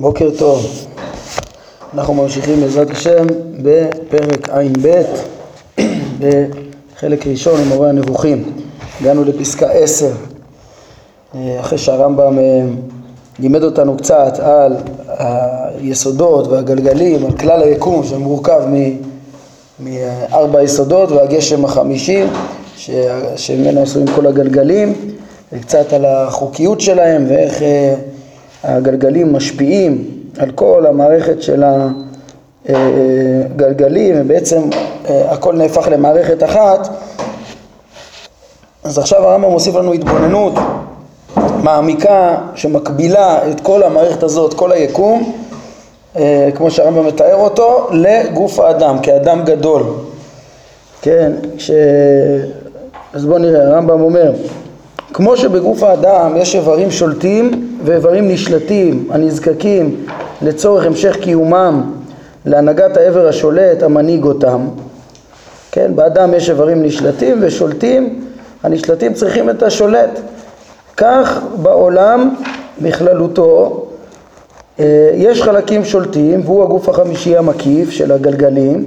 בוקר טוב, אנחנו ממשיכים בעזרת השם בפרק ע"ב בחלק ראשון עם מורה הנבוכים, הגענו לפסקה עשר. אחרי שהרמב"ם אה, לימד אותנו קצת על היסודות והגלגלים, על כלל היקום שמורכב מארבע יסודות והגשם החמישי שממנו עשויים כל הגלגלים וקצת על החוקיות שלהם ואיך אה, הגלגלים משפיעים על כל המערכת של הגלגלים ובעצם אה, הכל נהפך למערכת אחת. אז עכשיו הרמב"ם מוסיף לנו התבוננות מעמיקה שמקבילה את כל המערכת הזאת, כל היקום אה, כמו שהרמב"ם מתאר אותו לגוף האדם כאדם גדול. כן, ש... אז בואו נראה, הרמב"ם אומר כמו שבגוף האדם יש איברים שולטים ואיברים נשלטים הנזקקים לצורך המשך קיומם להנהגת העבר השולט המנהיג אותם. כן, באדם יש איברים נשלטים ושולטים הנשלטים צריכים את השולט. כך בעולם בכללותו אה, יש חלקים שולטים והוא הגוף החמישי המקיף של הגלגלים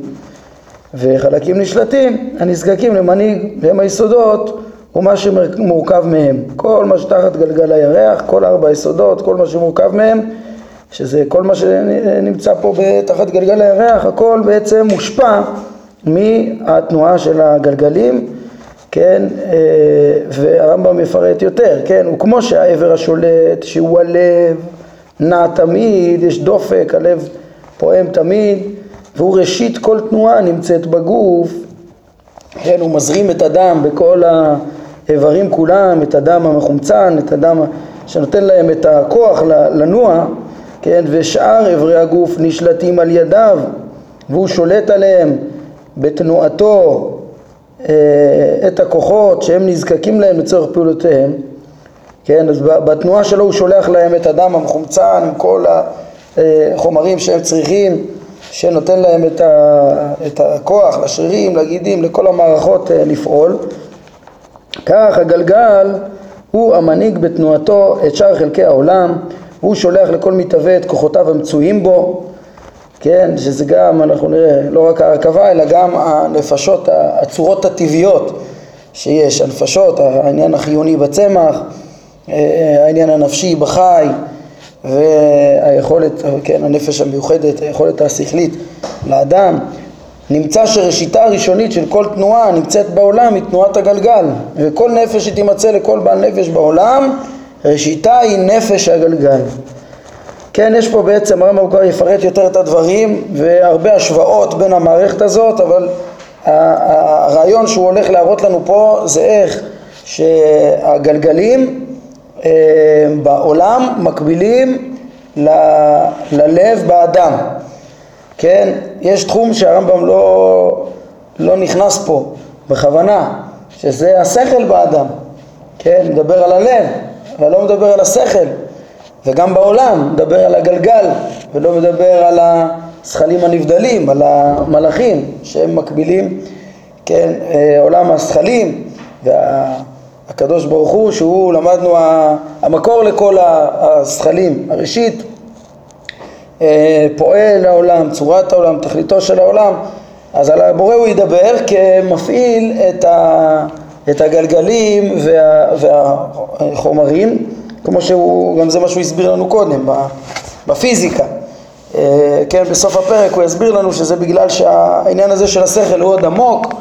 וחלקים נשלטים הנזקקים למנהיג והם היסודות ומה שמורכב מהם. כל מה שתחת גלגל הירח, כל ארבע יסודות, כל מה שמורכב מהם, שזה כל מה שנמצא פה תחת גלגל הירח, הכל בעצם מושפע מהתנועה של הגלגלים, כן, אה, והרמב"ם יפרט יותר, כן, וכמו שהעבר השולט, שהוא הלב, נע תמיד, יש דופק, הלב פועם תמיד, והוא ראשית כל תנועה נמצאת בגוף, כן, הוא מזרים את הדם בכל ה... האיברים כולם, את הדם המחומצן, את הדם שנותן להם את הכוח לנוע, כן, ושאר איברי הגוף נשלטים על ידיו והוא שולט עליהם בתנועתו אה, את הכוחות שהם נזקקים להם לצורך פעולותיהם, כן, אז בתנועה שלו הוא שולח להם את הדם המחומצן עם כל החומרים שהם צריכים, שנותן להם את, ה, את הכוח לשרירים, לגידים, לכל המערכות אה, לפעול כך הגלגל הוא המנהיג בתנועתו את שאר חלקי העולם, הוא שולח לכל מתהווה את כוחותיו המצויים בו, כן, שזה גם, אנחנו נראה, לא רק ההרכבה, אלא גם הנפשות, הצורות הטבעיות שיש, הנפשות, העניין החיוני בצמח, אה, העניין הנפשי בחי, והיכולת, כן, הנפש המיוחדת, היכולת השכלית לאדם, נמצא שראשיתה הראשונית של כל תנועה נמצאת בעולם היא תנועת הגלגל. וכל נפש שתימצא לכל בעל נפש בעולם ראשיתה היא נפש הגלגל. כן, יש פה בעצם, הרמב"ם כבר יפרט יותר את הדברים והרבה השוואות בין המערכת הזאת אבל הרעיון שהוא הולך להראות לנו פה זה איך שהגלגלים אה, בעולם מקבילים ללב באדם כן, יש תחום שהרמב"ם לא, לא נכנס פה בכוונה, שזה השכל באדם, כן, מדבר על הלב, אבל לא מדבר על השכל, וגם בעולם מדבר על הגלגל, ולא מדבר על הזכלים הנבדלים, על המלאכים שהם מקבילים, כן, אה, עולם הזכלים, והקדוש ברוך הוא שהוא למדנו המקור לכל הזכלים, הראשית פועל העולם, צורת העולם, תכליתו של העולם, אז על הבורא הוא ידבר כמפעיל את, ה, את הגלגלים וה, והחומרים, כמו שהוא, גם זה מה שהוא הסביר לנו קודם, בפיזיקה. אה, כן, בסוף הפרק הוא יסביר לנו שזה בגלל שהעניין הזה של השכל הוא עוד עמוק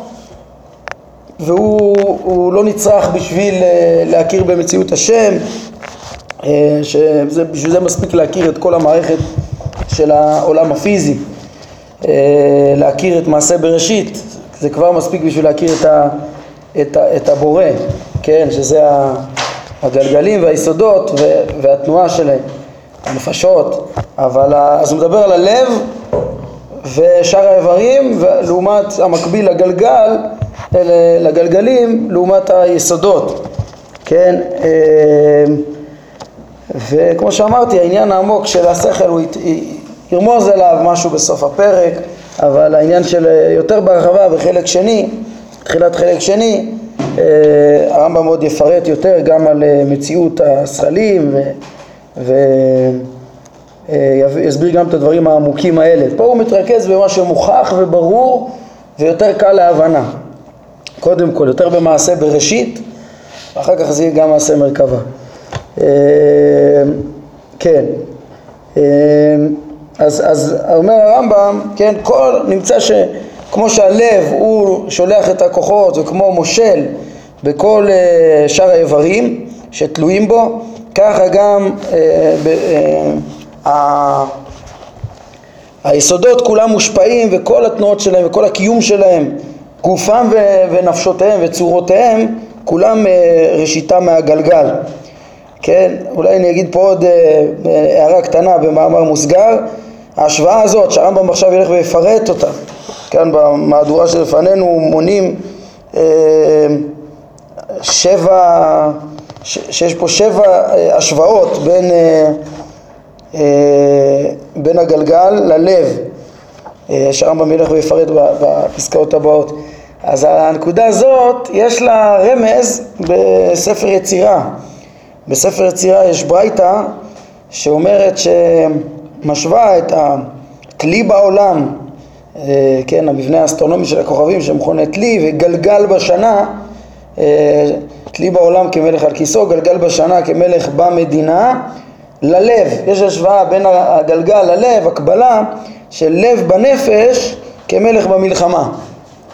והוא לא נצרך בשביל אה, להכיר במציאות השם, שבשביל זה מספיק להכיר את כל המערכת של העולם הפיזי, אה, להכיר את מעשה בראשית, זה כבר מספיק בשביל להכיר את, ה, את, ה, את הבורא, כן, שזה הגלגלים והיסודות והתנועה שלהם, הנפשות, אבל אז הוא מדבר על הלב ושאר האיברים לעומת המקביל לגלגל, לגלגלים לעומת היסודות, כן, אה, וכמו שאמרתי העניין העמוק של השכל הוא ירמוז עליו משהו בסוף הפרק, אבל העניין של אה, יותר בהרחבה בחלק שני, תחילת חלק שני, אה, הרמב"ם עוד יפרט יותר גם על אה, מציאות השכלים יסביר גם את הדברים העמוקים האלה. פה הוא מתרכז במה שמוכח וברור ויותר קל להבנה. קודם כל, יותר במעשה בראשית, אחר כך זה יהיה גם מעשה מרכבה. כן, אז, אז אומר הרמב"ם, כן, כל, נמצא שכמו שהלב הוא שולח את הכוחות וכמו מושל בכל uh, שאר האיברים שתלויים בו, ככה גם uh, ב, uh, היסודות כולם מושפעים וכל התנועות שלהם וכל הקיום שלהם, גופם ונפשותיהם וצורותיהם, כולם ראשיתם מהגלגל. כן, אולי אני אגיד פה עוד הערה קטנה במאמר מוסגר, ההשוואה הזאת שהרמב"ם עכשיו ילך ויפרט אותה, כאן במהדורה שלפנינו מונים אה, שבע, ש, שיש פה שבע אה, השוואות בין, אה, בין הגלגל ללב, שהרמב"ם ילך ויפרט בפסקאות הבאות. אז הנקודה הזאת יש לה רמז בספר יצירה. בספר יצירה יש ברייתא שאומרת ש... משווה את הכלי בעולם, אה, כן, המבנה האסטרונומי של הכוכבים שמכונה כלי וגלגל בשנה, אה, כלי בעולם כמלך על כיסו, גלגל בשנה כמלך במדינה, ללב, יש השוואה בין הגלגל ללב, הקבלה של לב בנפש כמלך במלחמה.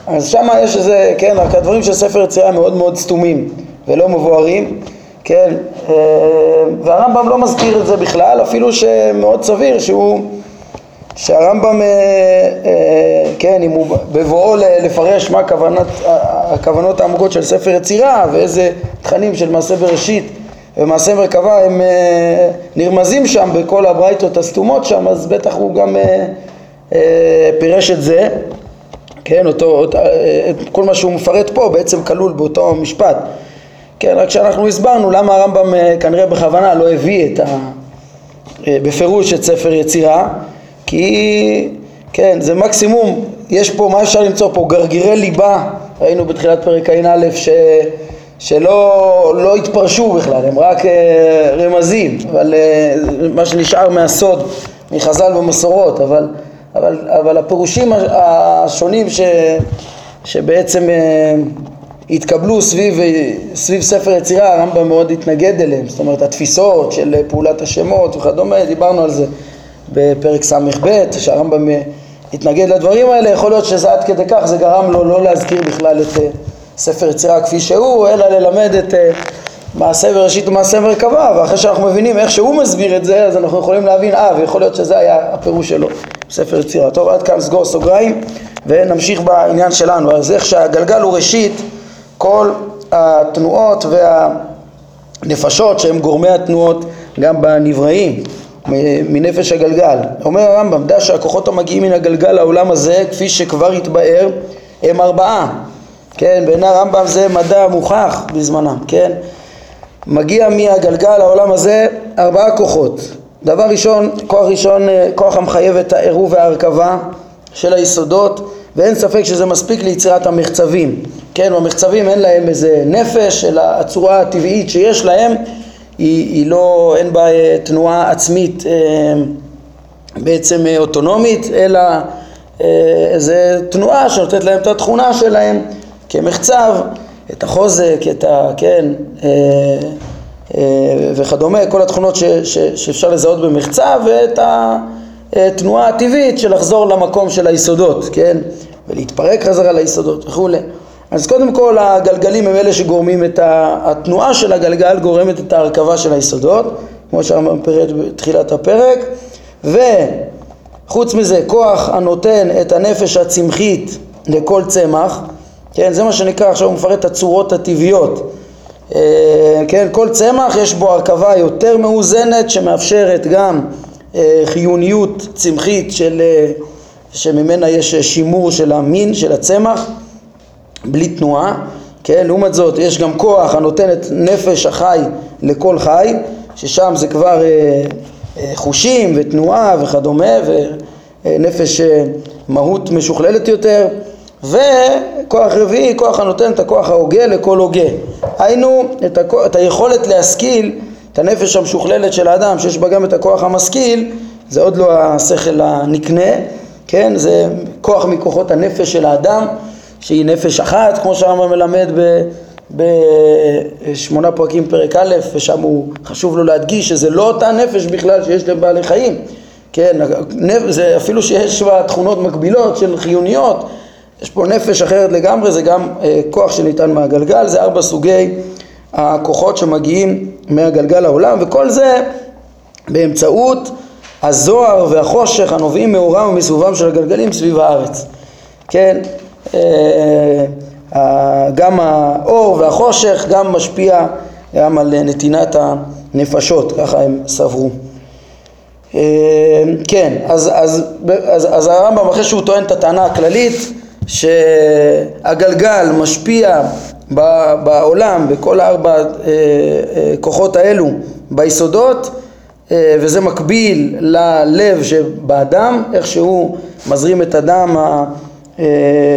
אז שם יש איזה, כן, רק הדברים של ספר יצירה מאוד מאוד סתומים ולא מבוארים, כן, אה, והרמב"ם לא מזכיר את זה בכלל, אפילו שמאוד סביר שהוא, שהרמב"ם, אה, אה, כן, אם הוא בבואו לפרש מה הכוונת, הכוונות העמוקות של ספר יצירה ואיזה תכנים של מעשה בראשית ומעשה מרכבה הם נרמזים שם בכל הברייתות הסתומות שם, אז בטח הוא גם פירש את זה, כן, אותו, כל מה שהוא מפרט פה בעצם כלול באותו משפט. כן, רק שאנחנו הסברנו למה הרמב"ם אה, כנראה בכוונה לא הביא את ה... אה, בפירוש את ספר יצירה, כי כן, זה מקסימום, יש פה, מה אפשר למצוא פה? גרגירי ליבה, ראינו בתחילת פרק ע"א ש... שלא לא התפרשו בכלל, הם רק אה, רמזים, אבל מה שנשאר מהסוד, מחז"ל ומסורות, אבל, אבל, אבל הפירושים השונים ש, שבעצם התקבלו סביב, סביב ספר יצירה, הרמב"ם מאוד התנגד אליהם, זאת אומרת התפיסות של פעולת השמות וכדומה, דיברנו על זה בפרק ס"ב, שהרמב"ם התנגד לדברים האלה, יכול להיות שזה עד כדי כך, זה גרם לו לא להזכיר בכלל את אה, ספר יצירה כפי שהוא, אלא ללמד את אה, מעשה בראשית ומעשה מרכבה, ואחרי שאנחנו מבינים איך שהוא מסביר את זה, אז אנחנו יכולים להבין, אה, ויכול להיות שזה היה הפירוש שלו, ספר יצירה. טוב, עד כאן סגור סוגריים, ונמשיך בעניין שלנו. אז איך שהגלגל הוא ראשית כל התנועות והנפשות שהם גורמי התנועות גם בנבראים מנפש הגלגל. אומר הרמב"ם, דע שהכוחות המגיעים מן הגלגל לעולם הזה, כפי שכבר התבאר, הם ארבעה. כן, בעיני הרמב"ם זה מדע מוכח בזמנם, כן? מגיע מהגלגל לעולם הזה ארבעה כוחות. דבר ראשון, כוח ראשון, כוח המחייב את העירוב וההרכבה של היסודות ואין ספק שזה מספיק ליצירת המחצבים. כן, המחצבים אין להם איזה נפש, אלא הצורה הטבעית שיש להם היא, היא לא, אין בה אה, תנועה עצמית אה, בעצם אה, אוטונומית, אלא איזה תנועה שנותנת להם את התכונה שלהם כמחצב, את החוזק, את ה... כן, וכדומה, כל התכונות ש, ש, שאפשר לזהות במחצב ואת ה... תנועה הטבעית של לחזור למקום של היסודות, כן? ולהתפרק חזרה ליסודות וכולי. אז קודם כל הגלגלים הם אלה שגורמים את התנועה של הגלגל גורמת את ההרכבה של היסודות, כמו שהרמב"ם פירט בתחילת הפרק, וחוץ מזה כוח הנותן את הנפש הצמחית לכל צמח, כן, זה מה שנקרא, עכשיו הוא מפרט את הצורות הטבעיות, אה, כן, כל צמח יש בו הרכבה יותר מאוזנת שמאפשרת גם אה, חיוניות צמחית של, אה, שממנה יש שימור של המין, של הצמח, בלי תנועה, כן, לעומת זאת יש גם כוח הנותן את נפש החי לכל חי, ששם זה כבר אה, חושים ותנועה וכדומה, ונפש מהות משוכללת יותר, וכוח רביעי, כוח הנותן את הכוח ההוגה לכל הוגה. היינו את, הכ... את היכולת להשכיל את הנפש המשוכללת של האדם, שיש בה גם את הכוח המשכיל, זה עוד לא השכל הנקנה, כן, זה כוח מכוחות הנפש של האדם, שהיא נפש אחת, כמו שהרמב"ם מלמד בשמונה פרקים פרק א', ושם הוא חשוב לו להדגיש שזה לא אותה נפש בכלל שיש לבעלי חיים, כן, זה אפילו שיש בה תכונות מקבילות של חיוניות, יש פה נפש אחרת לגמרי, זה גם אה, כוח שניתן מהגלגל, זה ארבע סוגי הכוחות שמגיעים מהגלגל לעולם, וכל זה באמצעות הזוהר והחושך הנובעים מאורם ומסובבם של הגלגלים סביב הארץ. כן, גם האור והחושך גם משפיע גם על נתינת הנפשות, ככה הם סברו. אה, כן, אז, אז, אז, אז הרמב"ם אחרי שהוא טוען את הטענה הכללית שהגלגל משפיע בעולם, בכל ארבע כוחות האלו, ביסודות, אה, וזה מקביל ללב שבאדם, איך שהוא מזרים את הדם אה,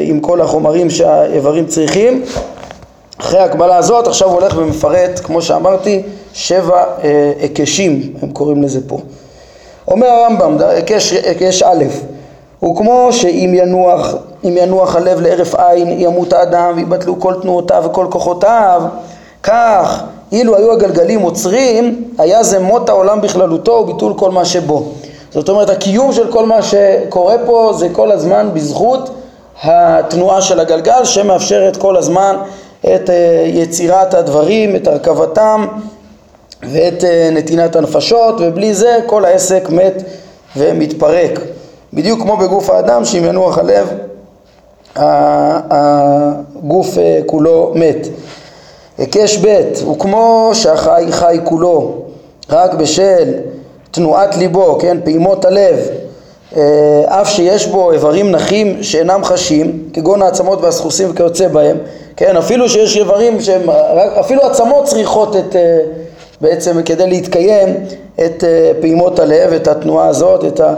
עם כל החומרים שהאיברים צריכים. אחרי ההקבלה הזאת עכשיו הוא הולך ומפרט, כמו שאמרתי, שבע אה, היקשים, הם קוראים לזה פה. אומר הרמב"ם, היקש א', הוא כמו שאם ינוח, ינוח הלב להרף עין, ימות האדם ויבטלו כל תנועותיו וכל כוחותיו, כך אילו היו הגלגלים עוצרים, היה זה מות העולם בכללותו וביטול כל מה שבו. זאת אומרת, הקיום של כל מה שקורה פה זה כל הזמן בזכות התנועה של הגלגל שמאפשרת כל הזמן את אה, יצירת הדברים, את הרכבתם ואת אה, נתינת הנפשות, ובלי זה כל העסק מת ומתפרק. בדיוק כמו בגוף האדם, שאם ינוח הלב, הגוף אה, כולו מת. היקש ב' הוא כמו שהחי חי כולו רק בשל תנועת ליבו, כן, פעימות הלב, אף שיש בו איברים נחים שאינם חשים, כגון העצמות והסחוסים וכיוצא בהם, כן, אפילו שיש איברים שהם, אפילו עצמות צריכות את, אה, בעצם כדי להתקיים את אה, פעימות הלב, את התנועה הזאת, את ה...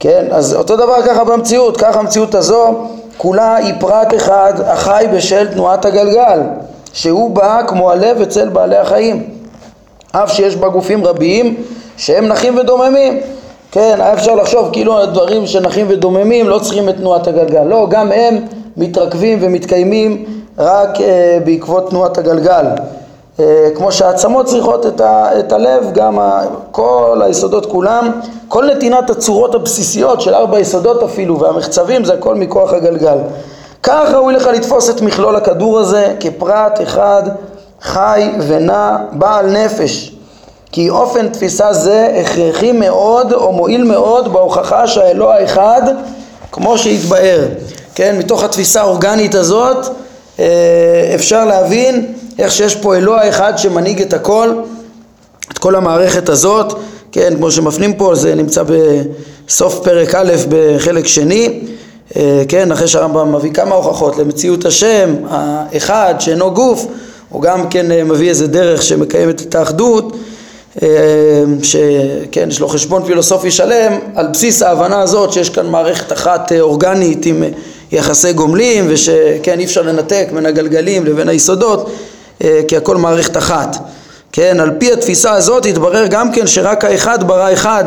כן, אז אותו דבר ככה במציאות, ככה המציאות הזו כולה היא פרט אחד החי בשל תנועת הגלגל שהוא בא כמו הלב אצל בעלי החיים. אף שיש בה גופים רבים שהם נחים ודוממים כן, היה אפשר לחשוב כאילו הדברים שנחים ודוממים לא צריכים את תנועת הגלגל. לא, גם הם מתרכבים ומתקיימים רק אה, בעקבות תנועת הגלגל. אה, כמו שהעצמות צריכות את, ה, את הלב, גם ה, כל היסודות כולם, כל נתינת הצורות הבסיסיות של ארבע יסודות אפילו והמחצבים זה הכל מכוח הגלגל. כך ראוי לך לתפוס את מכלול הכדור הזה כפרט אחד חי ונע בעל נפש כי אופן תפיסה זה הכרחי מאוד או מועיל מאוד בהוכחה שהאלוה האחד כמו שהתבאר כן? מתוך התפיסה האורגנית הזאת אה, אפשר להבין איך שיש פה אלוה אחד שמנהיג את הכל את כל המערכת הזאת כן? כמו שמפנים פה זה נמצא בסוף פרק א' בחלק שני אה, כן, אחרי שהרמב"ם מביא כמה הוכחות למציאות השם האחד שאינו גוף, הוא גם כן אה, מביא איזה דרך שמקיימת את האחדות, שכן, יש לו חשבון פילוסופי שלם על בסיס ההבנה הזאת שיש כאן מערכת אחת אורגנית עם יחסי גומלים ושכן אי אפשר לנתק בין הגלגלים לבין היסודות כי הכל מערכת אחת. כן, על פי התפיסה הזאת התברר גם כן שרק האחד ברא אחד,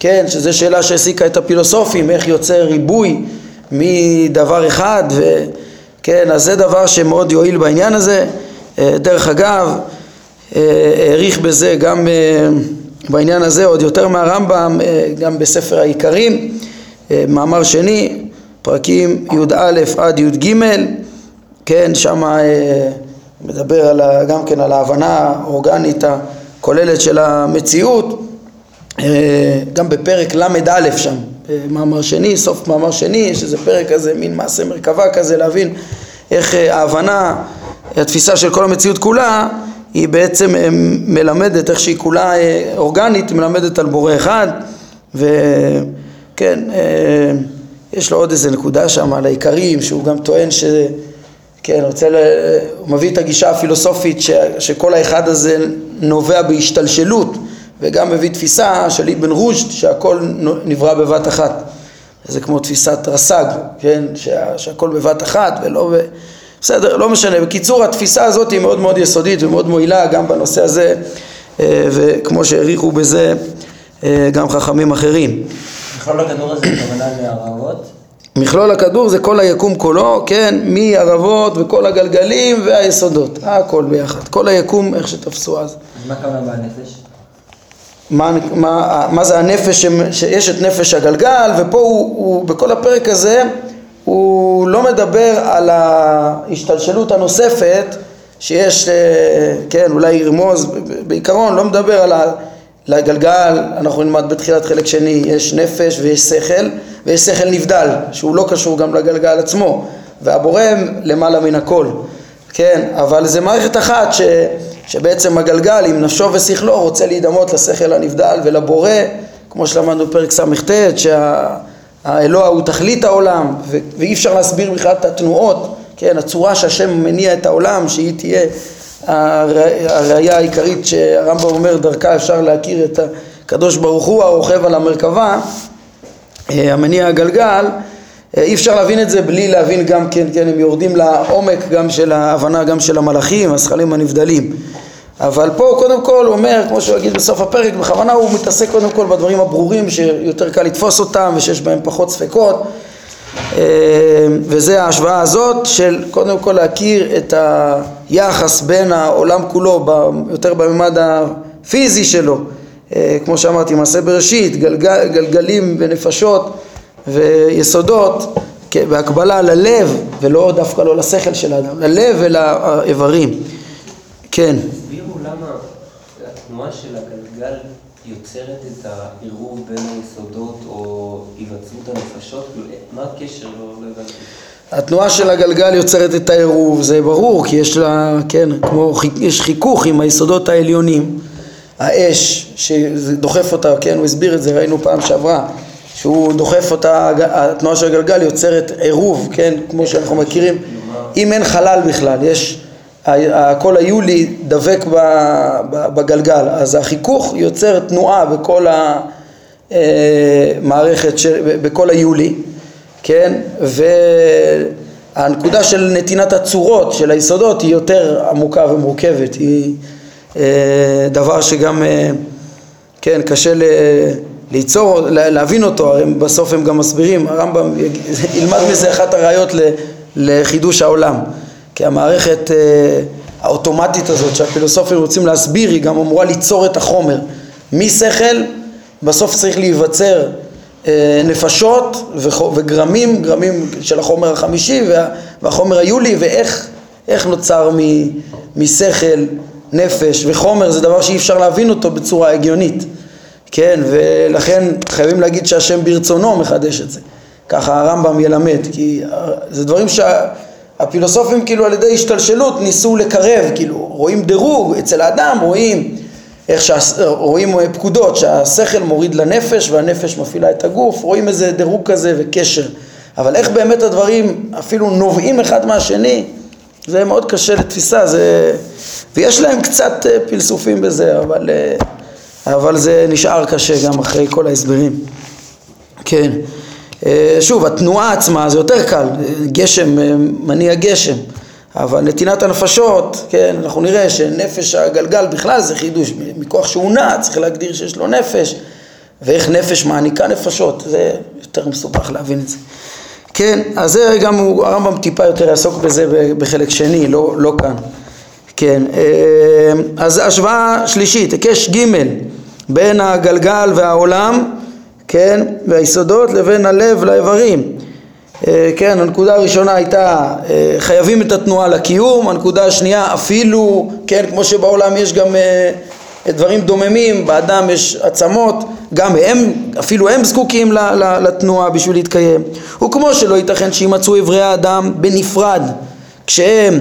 כן, שזו שאלה שהעסיקה את הפילוסופים, איך יוצא ריבוי מדבר אחד, וכן, אז זה דבר שמאוד יועיל בעניין הזה. אה, דרך אגב, אה, העריך בזה גם אה, בעניין הזה עוד יותר מהרמב"ם, גם בספר העיקרים, מאמר שני, פרקים י"א עד י"ג, כן, שם מדבר על, גם כן על ההבנה האורגנית הכוללת של המציאות, גם בפרק ל"א שם, מאמר שני, סוף מאמר שני, יש איזה פרק כזה, מין מעשה מרכבה כזה, להבין איך אה, ההבנה, התפיסה של כל המציאות כולה, היא בעצם אה, מלמדת, איך שהיא כולה אה, אורגנית, מלמדת על בורא אחד, וכן, יש לו עוד איזה נקודה שם על העיקרים, שהוא גם טוען ש... כן, רוצה, ל... הוא מביא את הגישה הפילוסופית ש... שכל האחד הזה נובע בהשתלשלות וגם מביא תפיסה של אבן רושד שהכל נברא בבת אחת. זה כמו תפיסת רס"ג, כן? שה, שהכל בבת אחת ולא ב... בסדר, לא משנה. בקיצור, התפיסה הזאת היא מאוד מאוד יסודית ומאוד מועילה גם בנושא הזה, אה, וכמו שהעריכו בזה גם חכמים אחרים. מכלול הכדור הזה הכוונה לערבות? מכלול הכדור זה כל היקום כולו, כן, מערבות וכל הגלגלים והיסודות, הכל ביחד, כל היקום איך שתפסו אז. אז מה הכוונה בנפש? מה, מה, מה זה הנפש, שיש את נפש הגלגל, ופה הוא, הוא, בכל הפרק הזה, הוא לא מדבר על ההשתלשלות הנוספת שיש, אה, כן, אולי ירמוז, בעיקרון לא מדבר על הגלגל, אנחנו נלמד בתחילת חלק שני, יש נפש ויש שכל, ויש שכל נבדל, שהוא לא קשור גם לגלגל עצמו, והבורם למעלה מן הכל, כן, אבל זה מערכת אחת ש... שבעצם הגלגל עם נפשו ושכלו רוצה להידמות לשכל הנבדל ולבורא, כמו שלמדנו בפרק ס"ט, שהאלוה הוא תכלית העולם ו- ואי אפשר להסביר בכלל את התנועות, כן, הצורה שהשם מניע את העולם, שהיא תהיה הראייה העיקרית שהרמב"ם אומר דרכה אפשר להכיר את הקדוש ברוך הוא הרוכב על המרכבה, אה, המניע הגלגל, אה, אי אפשר להבין את זה בלי להבין גם כן, כן, הם יורדים לעומק גם של ההבנה גם של המלאכים, הזכלים הנבדלים. אבל פה קודם כל הוא אומר, כמו שהוא יגיד בסוף הפרק, בכוונה הוא מתעסק קודם כל בדברים הברורים שיותר קל לתפוס אותם ושיש בהם פחות ספקות אה, וזה ההשוואה הזאת של קודם כל להכיר את היחס בין העולם כולו, יותר בממד הפיזי שלו, אה, כמו שאמרתי, מעשה בראשית, גלגל, גלגלים ונפשות ויסודות בהקבלה ללב ולא דווקא לא לשכל של האדם, ללב ולאיברים. כן. למה התנועה של הגלגל יוצרת את העירוב בין היסודות או היווצרות הנפשות? מה הקשר? לא, לא הבנתי. התנועה של הגלגל יוצרת את העירוב, זה ברור, כי יש לה, כן, כמו, יש חיכוך עם היסודות העליונים, האש שדוחף אותה, כן, הוא הסביר את זה, ראינו פעם שעברה, שהוא דוחף אותה, התנועה של הגלגל יוצרת עירוב, כן, כמו שאנחנו מכירים, אם אין חלל בכלל, יש, הקול היולי דבק בגלגל, אז החיכוך יוצר תנועה בכל המערכת, בכל היולי, כן, והנקודה של נתינת הצורות של היסודות היא יותר עמוקה ומורכבת, היא אה, דבר שגם, אה, כן, קשה ל... ליצור, להבין אותו, הרי בסוף הם גם מסבירים, הרמב"ם ילמד מזה אחת הראיות לחידוש העולם, כי המערכת אה, האוטומטית הזאת שהפילוסופים רוצים להסביר היא גם אמורה ליצור את החומר משכל בסוף צריך להיווצר אה, נפשות וגרמים, גרמים של החומר החמישי והחומר היולי ואיך נוצר משכל, נפש וחומר זה דבר שאי אפשר להבין אותו בצורה הגיונית כן, ולכן חייבים להגיד שהשם ברצונו מחדש את זה. ככה הרמב"ם ילמד, כי זה דברים שהפילוסופים כאילו על ידי השתלשלות ניסו לקרב, כאילו רואים דירוג אצל האדם, רואים איך שה... רואים פקודות שהשכל מוריד לנפש והנפש מפעילה את הגוף, רואים איזה דירוג כזה וקשר, אבל איך באמת הדברים אפילו נובעים אחד מהשני, זה מאוד קשה לתפיסה, זה... ויש להם קצת אה, פלסופים בזה, אבל... אה, אבל זה נשאר קשה גם אחרי כל ההסברים. כן. אה, שוב, התנועה עצמה זה יותר קל, גשם אה, מניע גשם, אבל נתינת הנפשות, כן, אנחנו נראה שנפש הגלגל בכלל זה חידוש, מכוח שהוא נע צריך להגדיר שיש לו נפש, ואיך נפש מעניקה נפשות, זה יותר מסובך להבין את זה. כן, אז זה גם הרמב"ם טיפה יותר יעסוק בזה בחלק שני, לא, לא כאן. כן, אה, אז השוואה שלישית, היקש ג' בין הגלגל והעולם, כן, והיסודות לבין הלב לאיברים. אה, כן, הנקודה הראשונה הייתה אה, חייבים את התנועה לקיום, הנקודה השנייה אפילו, כן, כמו שבעולם יש גם דברים דוממים, באדם יש עצמות, גם הם, אפילו הם זקוקים לתנועה בשביל להתקיים. וכמו שלא ייתכן שימצאו אברי האדם בנפרד, כשהם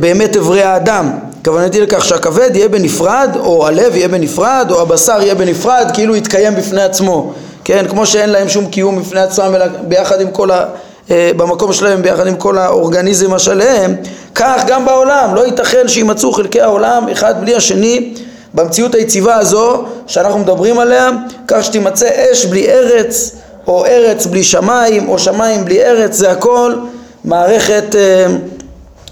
באמת אברי האדם, כוונתי לכך שהכבד יהיה בנפרד, או הלב יהיה בנפרד, או הבשר יהיה בנפרד, כאילו יתקיים בפני עצמו, כן? כמו שאין להם שום קיום בפני עצמם, אלא ביחד עם כל ה... אה, במקום שלהם ביחד עם כל האורגניזם השלם, כך גם בעולם, לא ייתכן שימצאו חלקי העולם אחד בלי השני במציאות היציבה הזו שאנחנו מדברים עליה, כך שתימצא אש בלי ארץ, או ארץ בלי שמיים, או שמיים בלי ארץ, זה הכל. מערכת אה,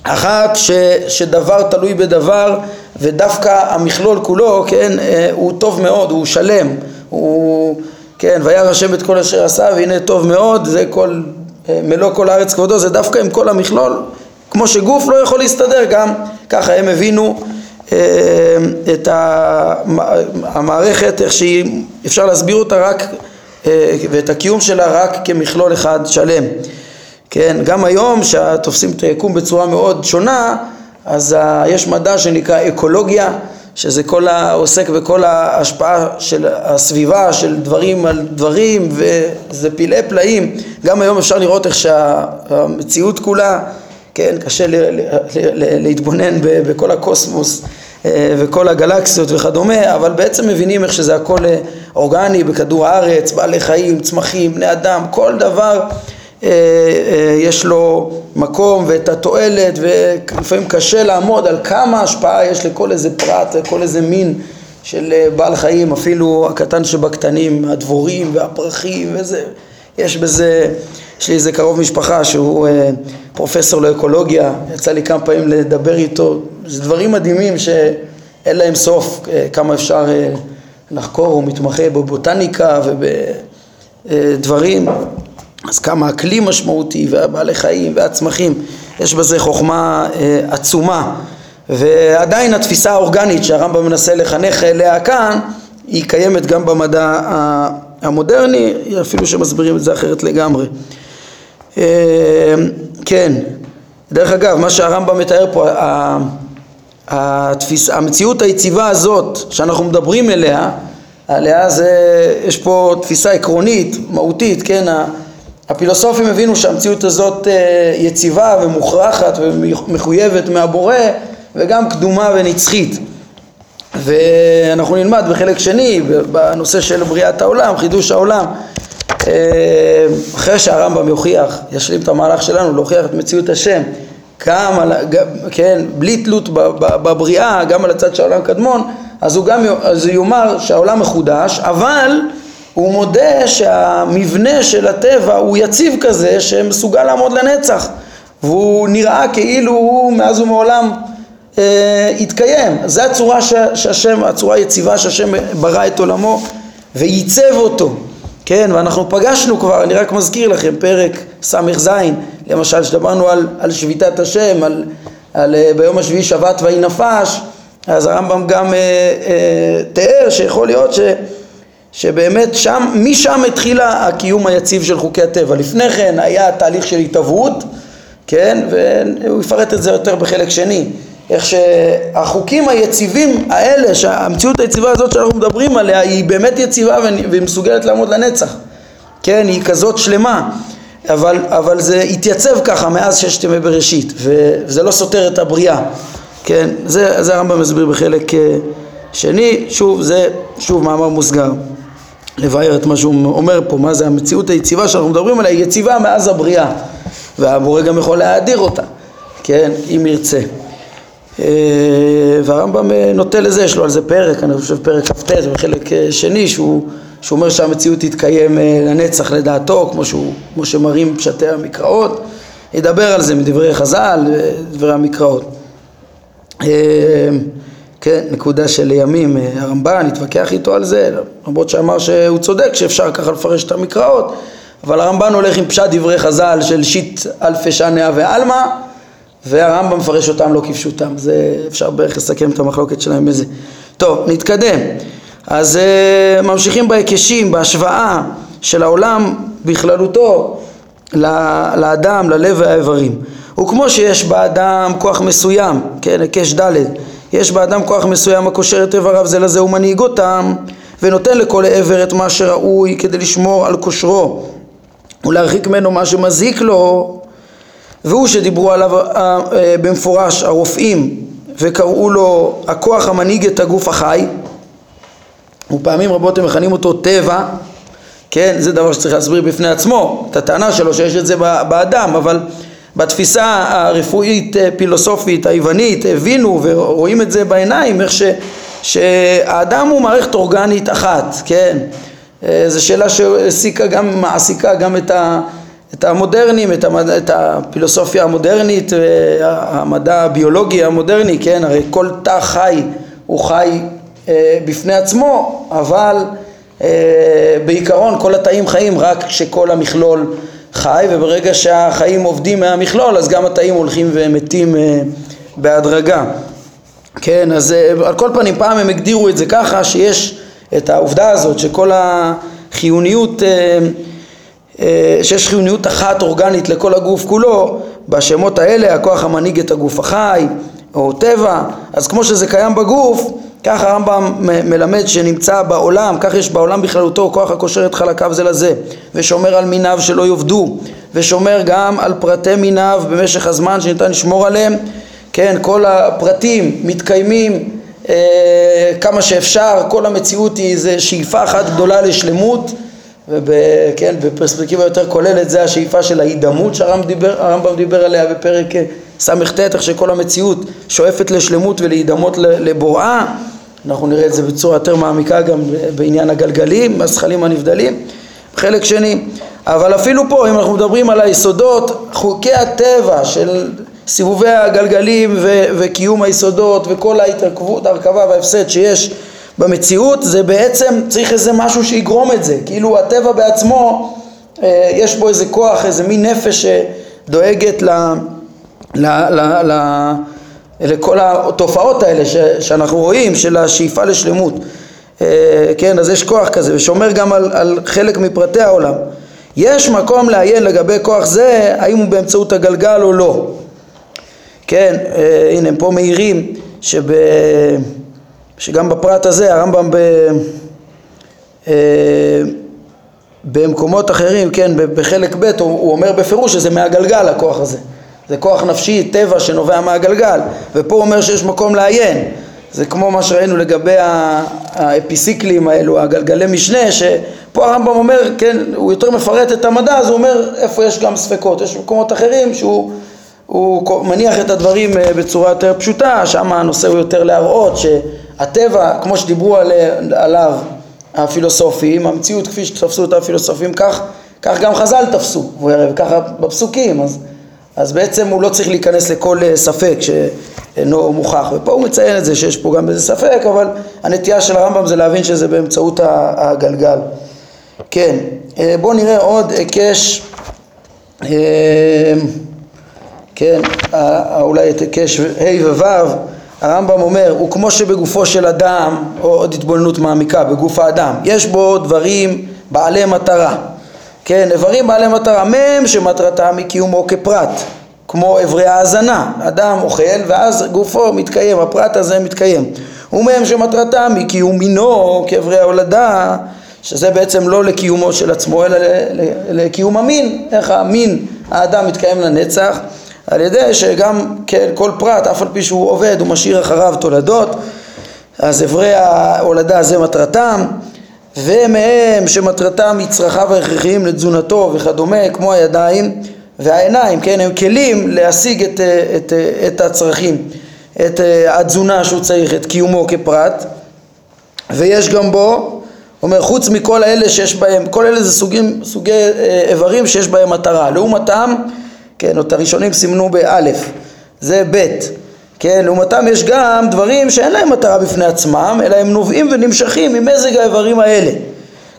אחת ש, שדבר תלוי בדבר ודווקא המכלול כולו, כן, אה, הוא טוב מאוד, הוא שלם, הוא, כן, וירא השם את כל אשר עשה והנה טוב מאוד, זה כל, אה, מלוא כל הארץ כבודו, זה דווקא עם כל המכלול, כמו שגוף לא יכול להסתדר, גם ככה הם הבינו אה, את המערכת, איך שהיא, אפשר להסביר אותה רק, ואת הקיום שלה רק כמכלול אחד שלם. כן, גם היום שתופסים את היקום בצורה מאוד שונה, אז יש מדע שנקרא אקולוגיה, שזה כל העוסק בכל ההשפעה של הסביבה, של דברים על דברים, וזה פלאי פלאים. גם היום אפשר לראות איך שהמציאות כולה, כן, קשה ל- ל- ל- להתבונן בכל הקוסמוס אה, וכל הגלקסיות וכדומה, אבל בעצם מבינים איך שזה הכל אה, אורגני בכדור הארץ, בעלי חיים, צמחים, בני אדם, כל דבר אה, יש לו מקום ואת התועלת ולפעמים קשה לעמוד על כמה השפעה יש לכל איזה פרט, לכל איזה מין של בעל חיים, אפילו הקטן שבקטנים, הדבורים והפרחים וזה, יש בזה, יש לי איזה קרוב משפחה שהוא פרופסור לאקולוגיה, יצא לי כמה פעמים לדבר איתו, זה דברים מדהימים שאין להם סוף, כמה אפשר לחקור, הוא מתמחה בבוטניקה ובדברים אז כמה הכלי משמעותי והבעלי חיים והצמחים, יש בזה חוכמה אה, עצומה. ועדיין התפיסה האורגנית שהרמב"ם מנסה לחנך אליה כאן היא קיימת גם במדע המודרני, אפילו שמסבירים את זה אחרת לגמרי. אה, כן, דרך אגב, מה שהרמב"ם מתאר פה, התפיס, המציאות היציבה הזאת שאנחנו מדברים אליה, עליה זה, יש פה תפיסה עקרונית, מהותית, כן, הפילוסופים הבינו שהמציאות הזאת אה, יציבה ומוכרחת ומחויבת מהבורא וגם קדומה ונצחית. ואנחנו נלמד בחלק שני בנושא של בריאת העולם, חידוש העולם. אה, אחרי שהרמב"ם יוכיח, ישלים את המהלך שלנו להוכיח את מציאות השם גם, על, כן, בלי תלות בבריאה, גם על הצד של העולם קדמון אז הוא גם אז הוא יאמר שהעולם מחודש אבל הוא מודה שהמבנה של הטבע הוא יציב כזה שמסוגל לעמוד לנצח והוא נראה כאילו הוא מאז ומעולם אה, התקיים. זו הצורה שהשם, הצורה היציבה שהשם ברא את עולמו וייצב אותו, כן, ואנחנו פגשנו כבר, אני רק מזכיר לכם, פרק ס"ז, למשל, שדברנו על, על שביתת השם, על, על אה, ביום השביעי שבת ויהי נפש, אז הרמב"ם גם אה, אה, תיאר שיכול להיות ש... שבאמת שם, משם התחילה הקיום היציב של חוקי הטבע. לפני כן היה תהליך של התהוות, כן, והוא יפרט את זה יותר בחלק שני. איך שהחוקים היציבים האלה, שהמציאות היציבה הזאת שאנחנו מדברים עליה היא באמת יציבה והיא מסוגלת לעמוד לנצח, כן, היא כזאת שלמה, אבל, אבל זה התייצב ככה מאז ששת ימי בראשית וזה לא סותר את הבריאה, כן, זה, זה הרמב"ם מסביר בחלק אה, שני, שוב זה שוב מאמר מוסגר לבאר את מה שהוא אומר פה, מה זה המציאות היציבה שאנחנו מדברים עליה, היא יציבה מאז הבריאה והבורא גם יכול להאדיר אותה, כן, אם ירצה. אה, והרמב"ם אה, נוטה לזה, יש לו על זה פרק, אני חושב פרק כ"ט וחלק אה, שני שהוא, שהוא אומר שהמציאות תתקיים לנצח לדעתו, כמו, שהוא, כמו שמראים פשטי המקראות, ידבר על זה מדברי חז"ל, דברי המקראות. כן, נקודה שלימים הרמב"ן התווכח איתו על זה, למרות שאמר שהוא צודק שאפשר ככה לפרש את המקראות, אבל הרמב"ן הולך עם פשט דברי חז"ל של שיט אלפי שניה ועלמא, והרמב"ם מפרש אותם לא כפשוטם, זה אפשר בערך לסכם את המחלוקת שלהם בזה. טוב, נתקדם. אז uh, ממשיכים בהיקשים, בהשוואה של העולם בכללותו לאדם, ללב והאיברים. וכמו שיש באדם כוח מסוים, כן, היקש ד', יש באדם כוח מסוים הקושר את איבריו זה לזה ומנהיג אותם ונותן לכל עבר את מה שראוי כדי לשמור על כושרו ולהרחיק ממנו מה שמזיק לו והוא שדיברו עליו אה, אה, במפורש הרופאים וקראו לו הכוח המנהיג את הגוף החי ופעמים רבות הם מכנים אותו טבע כן, זה דבר שצריך להסביר בפני עצמו את הטענה שלו שיש את זה באדם אבל בתפיסה הרפואית אה, פילוסופית היוונית הבינו ורואים את זה בעיניים איך ש, שהאדם הוא מערכת אורגנית אחת, כן? זו שאלה שהעסיקה גם, מעסיקה גם את, ה, את המודרנים, את, המד... את הפילוסופיה המודרנית, המדע הביולוגי המודרני, כן? הרי כל תא חי הוא חי אה, בפני עצמו, אבל בעיקרון כל התאים חיים רק כשכל המכלול חי וברגע שהחיים עובדים מהמכלול אז גם התאים הולכים ומתים בהדרגה. כן, אז על כל פנים פעם הם הגדירו את זה ככה שיש את העובדה הזאת שכל החיוניות אה, שיש חיוניות אחת אורגנית לכל הגוף כולו, בשמות האלה הכוח המנהיג את הגוף החי או טבע, אז כמו שזה קיים בגוף, ככה הרמב"ם מלמד שנמצא בעולם, כך יש בעולם בכללותו כוח הקושר את חלקיו זה לזה, ושומר על מיניו שלא יאבדו, ושומר גם על פרטי מיניו במשך הזמן שניתן לשמור עליהם, כן, כל הפרטים מתקיימים אה, כמה שאפשר, כל המציאות היא איזו שאיפה אחת גדולה לשלמות. וכן, בפרספקטיבה יותר כוללת זה השאיפה של ההידמות שהרמב"ם דיבר, דיבר עליה בפרק ס"ט, איך שכל המציאות שואפת לשלמות ולהידמות לבוראה, אנחנו נראה את זה בצורה יותר מעמיקה גם בעניין הגלגלים, הזכלים הנבדלים, חלק שני, אבל אפילו פה אם אנחנו מדברים על היסודות, חוקי הטבע של סיבובי הגלגלים ו- וקיום היסודות וכל ההתרכבות, ההרכבה וההפסד שיש במציאות זה בעצם צריך איזה משהו שיגרום את זה, כאילו הטבע בעצמו אה, יש בו איזה כוח, איזה מין נפש שדואגת ל, ל, ל, ל, לכל התופעות האלה ש, שאנחנו רואים של השאיפה לשלמות, אה, כן, אז יש כוח כזה ושומר גם על, על חלק מפרטי העולם. יש מקום לעיין לגבי כוח זה, האם הוא באמצעות הגלגל או לא. כן, אה, הנה הם פה מעירים שב... שגם בפרט הזה הרמב"ם ב... אה, במקומות אחרים, כן, בחלק ב' הוא, הוא אומר בפירוש שזה מהגלגל הכוח הזה. זה כוח נפשי, טבע שנובע מהגלגל, ופה הוא אומר שיש מקום לעיין. זה כמו מה שראינו לגבי האפיסיקלים האלו, הגלגלי משנה, שפה הרמב"ם אומר, כן, הוא יותר מפרט את המדע, אז הוא אומר איפה יש גם ספקות. יש מקומות אחרים שהוא הוא מניח את הדברים אה, בצורה יותר פשוטה, שם הנושא הוא יותר להראות ש... הטבע, כמו שדיברו עליו הפילוסופים, המציאות כפי שתפסו אותה הפילוסופים, כך, כך גם חז"ל תפסו, וככה בפסוקים, אז, אז בעצם הוא לא צריך להיכנס לכל אה, ספק שאינו מוכח, ופה הוא מציין את זה שיש פה גם איזה ספק, אבל הנטייה של הרמב"ם זה להבין שזה באמצעות הגלגל. כן, אה, בואו נראה עוד היקש, אה, כן, אולי את היקש ה' וו' הרמב"ם אומר, הוא כמו שבגופו של אדם, או עוד התבוננות מעמיקה בגוף האדם, יש בו דברים בעלי מטרה, כן, איברים בעלי מטרה, מהם שמטרתם היא קיומו כפרט, כמו איברי האזנה, אדם אוכל ואז גופו מתקיים, הפרט הזה מתקיים, ומהם שמטרתם היא קיום מינו כאיברי ההולדה, שזה בעצם לא לקיומו של עצמו אלא לקיום המין, איך המין האדם מתקיים לנצח על ידי שגם כן כל פרט אף על פי שהוא עובד הוא משאיר אחריו תולדות. אז אברי ההולדה זה מטרתם ומהם שמטרתם היא צרכיו ההכרחיים לתזונתו וכדומה כמו הידיים והעיניים כן? הם כלים להשיג את, את, את הצרכים את התזונה שהוא צריך את קיומו כפרט. ויש גם בו אומר חוץ מכל האלה שיש בהם כל אלה זה סוגים, סוגי אה, איברים שיש בהם מטרה. לעומתם כן, את הראשונים סימנו באלף, זה בית, כן, לעומתם יש גם דברים שאין להם מטרה בפני עצמם, אלא הם נובעים ונמשכים ממזג האיברים האלה.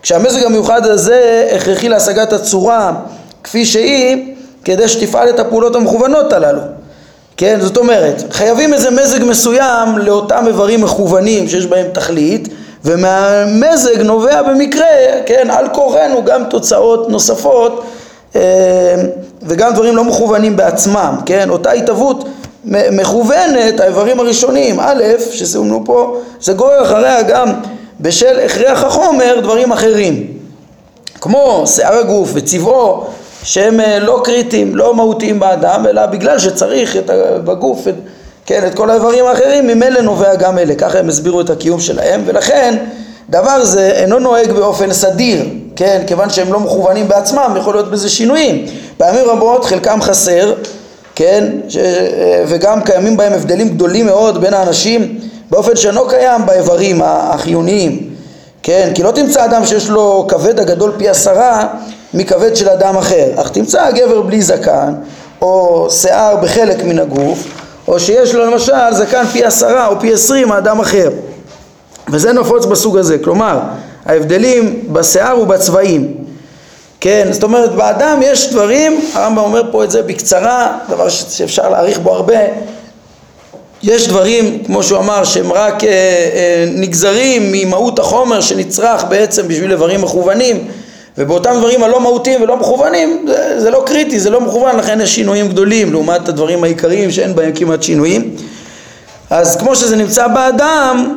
כשהמזג המיוחד הזה הכרחי להשגת הצורה כפי שהיא, כדי שתפעל את הפעולות המכוונות הללו. כן, זאת אומרת, חייבים איזה מזג מסוים לאותם איברים מכוונים שיש בהם תכלית, ומהמזג נובע במקרה, כן, על כורחנו גם תוצאות נוספות אה, וגם דברים לא מכוונים בעצמם, כן? אותה התהוות מכוונת, האיברים הראשונים, א', שסומנו פה, זה גורר אחריה גם בשל הכרח החומר דברים אחרים, כמו שיער הגוף וצבעו, שהם אה, לא קריטיים, לא מהותיים באדם, אלא בגלל שצריך את, בגוף את, כן, את כל האיברים האחרים, ממילא נובע גם אלה, ככה הם הסבירו את הקיום שלהם, ולכן דבר זה אינו נוהג באופן סדיר, כן, כיוון שהם לא מכוונים בעצמם, יכול להיות בזה שינויים. פעמים רבות חלקם חסר, כן, ש... וגם קיימים בהם הבדלים גדולים מאוד בין האנשים באופן שאינו קיים באיברים החיוניים, כן, כי לא תמצא אדם שיש לו כבד הגדול פי עשרה מכבד של אדם אחר, אך תמצא גבר בלי זקן, או שיער בחלק מן הגוף, או שיש לו למשל זקן פי עשרה או פי עשרים מאדם אחר. וזה נפוץ בסוג הזה, כלומר ההבדלים בשיער ובצבעים. כן, זאת אומרת באדם יש דברים, הרמב"ם אומר פה את זה בקצרה, דבר שאפשר להעריך בו הרבה, יש דברים, כמו שהוא אמר, שהם רק אה, אה, נגזרים ממהות החומר שנצרך בעצם בשביל איברים מכוונים ובאותם דברים הלא מהותיים ולא מכוונים זה, זה לא קריטי, זה לא מכוון, לכן יש שינויים גדולים לעומת הדברים העיקריים שאין בהם כמעט שינויים. אז כמו שזה נמצא באדם,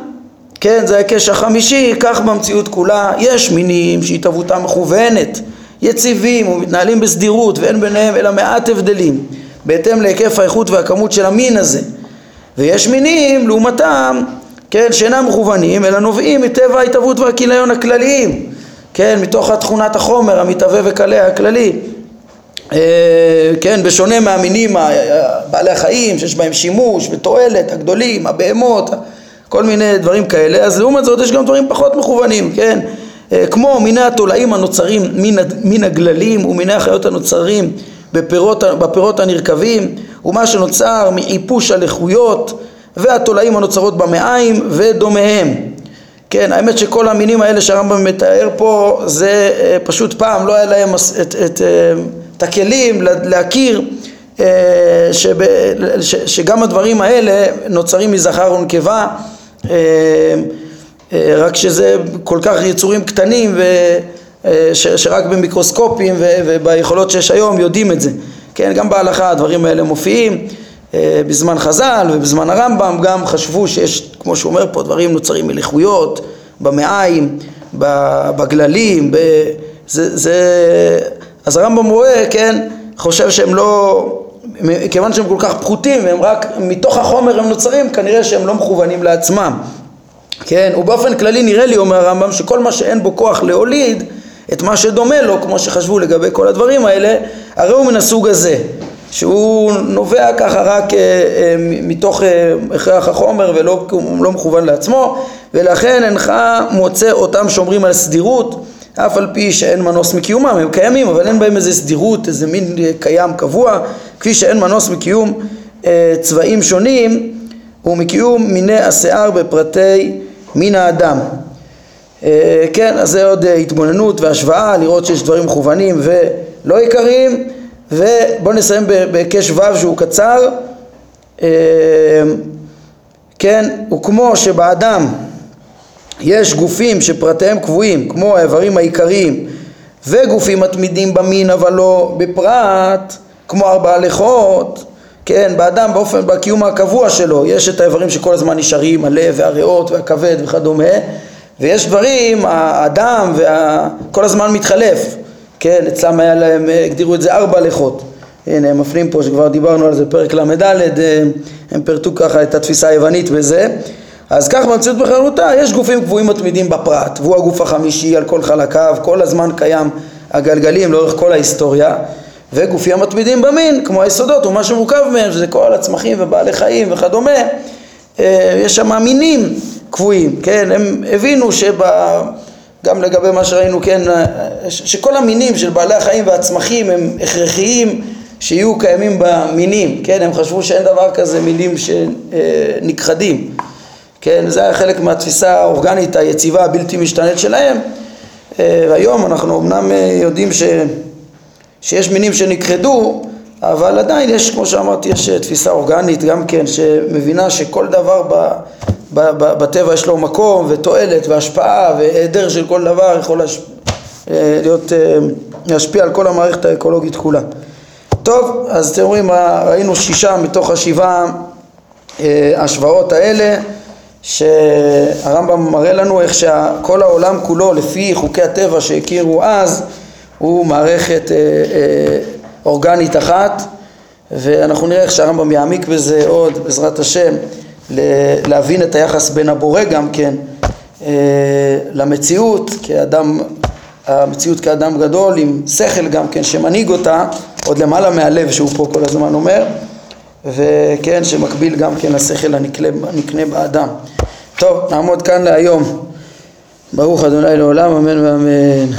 כן, זה ההיקש החמישי, כך במציאות כולה יש מינים שהתהוותם מכוונת, יציבים ומתנהלים בסדירות ואין ביניהם אלא מעט הבדלים בהתאם להיקף האיכות והכמות של המין הזה. ויש מינים לעומתם, כן, שאינם מכוונים אלא נובעים מטבע ההתהוות והכיליון הכלליים. כן, מתוך תכונת החומר המתהווה וקלה הכללי. אה, כן, בשונה מהמינים בעלי החיים שיש בהם שימוש ותועלת, הגדולים, הבהמות, כל מיני דברים כאלה, אז לעומת זאת יש גם דברים פחות מכוונים, כן, כמו מיני התולעים הנוצרים מן, מן הגללים ומיני החיות הנוצרים בפירות, בפירות הנרקבים ומה שנוצר מאיפוש הלחויות והתולעים הנוצרות במעיים ודומיהם. כן, האמת שכל המינים האלה שהרמב"ם מתאר פה זה אה, פשוט פעם לא היה להם את, את, את, אה, את הכלים להכיר אה, שב, ש, שגם הדברים האלה נוצרים מזכר ונקבה רק שזה כל כך יצורים קטנים ו, ש, שרק במיקרוסקופים ו, וביכולות שיש היום יודעים את זה. כן, גם בהלכה הדברים האלה מופיעים אה, בזמן חז"ל ובזמן הרמב"ם גם חשבו שיש, כמו שהוא אומר פה, דברים נוצרים מלכויות, במעיים, בגללים, ב... זה, זה... אז הרמב"ם רואה, כן, חושב שהם לא, כיוון שהם כל כך פחותים והם רק מתוך החומר הם נוצרים, כנראה שהם לא מכוונים לעצמם, כן, ובאופן כללי נראה לי, אומר הרמב"ם, שכל מה שאין בו כוח להוליד את מה שדומה לו, כמו שחשבו לגבי כל הדברים האלה, הרי הוא מן הסוג הזה, שהוא נובע ככה רק אה, אה, מתוך אה, הכרח החומר ולא לא מכוון לעצמו ולכן אינך מוצא אותם שומרים על סדירות אף על פי שאין מנוס מקיומם, הם קיימים אבל אין בהם איזה סדירות, איזה מין קיים קבוע. כפי שאין מנוס מקיום צבעים שונים ומקיום מיני השיער בפרטי מין האדם. כן, אז זה עוד התבוננות והשוואה, לראות שיש דברים מכוונים ולא עיקריים ובואו נסיים בהיקש ו' שהוא קצר. אה, כן, וכמו שבאדם יש גופים שפרטיהם קבועים כמו האיברים העיקריים וגופים מתמידים במין אבל לא בפרט כמו ארבע הלכות כן, באדם באופן, בקיום הקבוע שלו יש את האיברים שכל הזמן נשארים, הלב והריאות והכבד וכדומה ויש דברים, האדם וכל הזמן מתחלף כן, אצלם היה להם, הגדירו את זה ארבע לכות. הנה, הם מפנים פה שכבר דיברנו על זה, פרק ל"ד, הם פירטו ככה את התפיסה היוונית בזה. אז כך במציאות בכללותה, יש גופים קבועים מתמידים בפרט, והוא הגוף החמישי על כל חלקיו, כל הזמן קיים הגלגלים לאורך כל ההיסטוריה, וגופים המתמידים במין, כמו היסודות ומה שמורכב מהם, שזה כל הצמחים ובעלי חיים וכדומה, אה, יש שם מינים קבועים, כן, הם הבינו שב... גם לגבי מה שראינו, כן, שכל המינים של בעלי החיים והצמחים הם הכרחיים שיהיו קיימים במינים, כן, הם חשבו שאין דבר כזה מינים שנכחדים, כן, זה היה חלק מהתפיסה האורגנית היציבה הבלתי משתנית שלהם, והיום אנחנו אמנם יודעים ש, שיש מינים שנכחדו, אבל עדיין יש, כמו שאמרתי, יש תפיסה אורגנית גם כן, שמבינה שכל דבר ב... בטבע יש לו מקום ותועלת והשפעה והיעדר של כל דבר יכול להש... אה, להיות, אה, להשפיע על כל המערכת האקולוגית כולה. טוב, אז אתם רואים, ראינו שישה מתוך השבעה אה, השוואות האלה שהרמב"ם מראה לנו איך שכל העולם כולו לפי חוקי הטבע שהכירו אז הוא מערכת אורגנית אחת ואנחנו נראה איך שהרמב"ם יעמיק בזה עוד בעזרת השם להבין את היחס בין הבורא גם כן אה, למציאות כאדם, המציאות כאדם גדול עם שכל גם כן שמנהיג אותה עוד למעלה מהלב שהוא פה כל הזמן אומר וכן שמקביל גם כן לשכל הנקנה, הנקנה באדם. טוב נעמוד כאן להיום ברוך אדוני לעולם אמן ואמן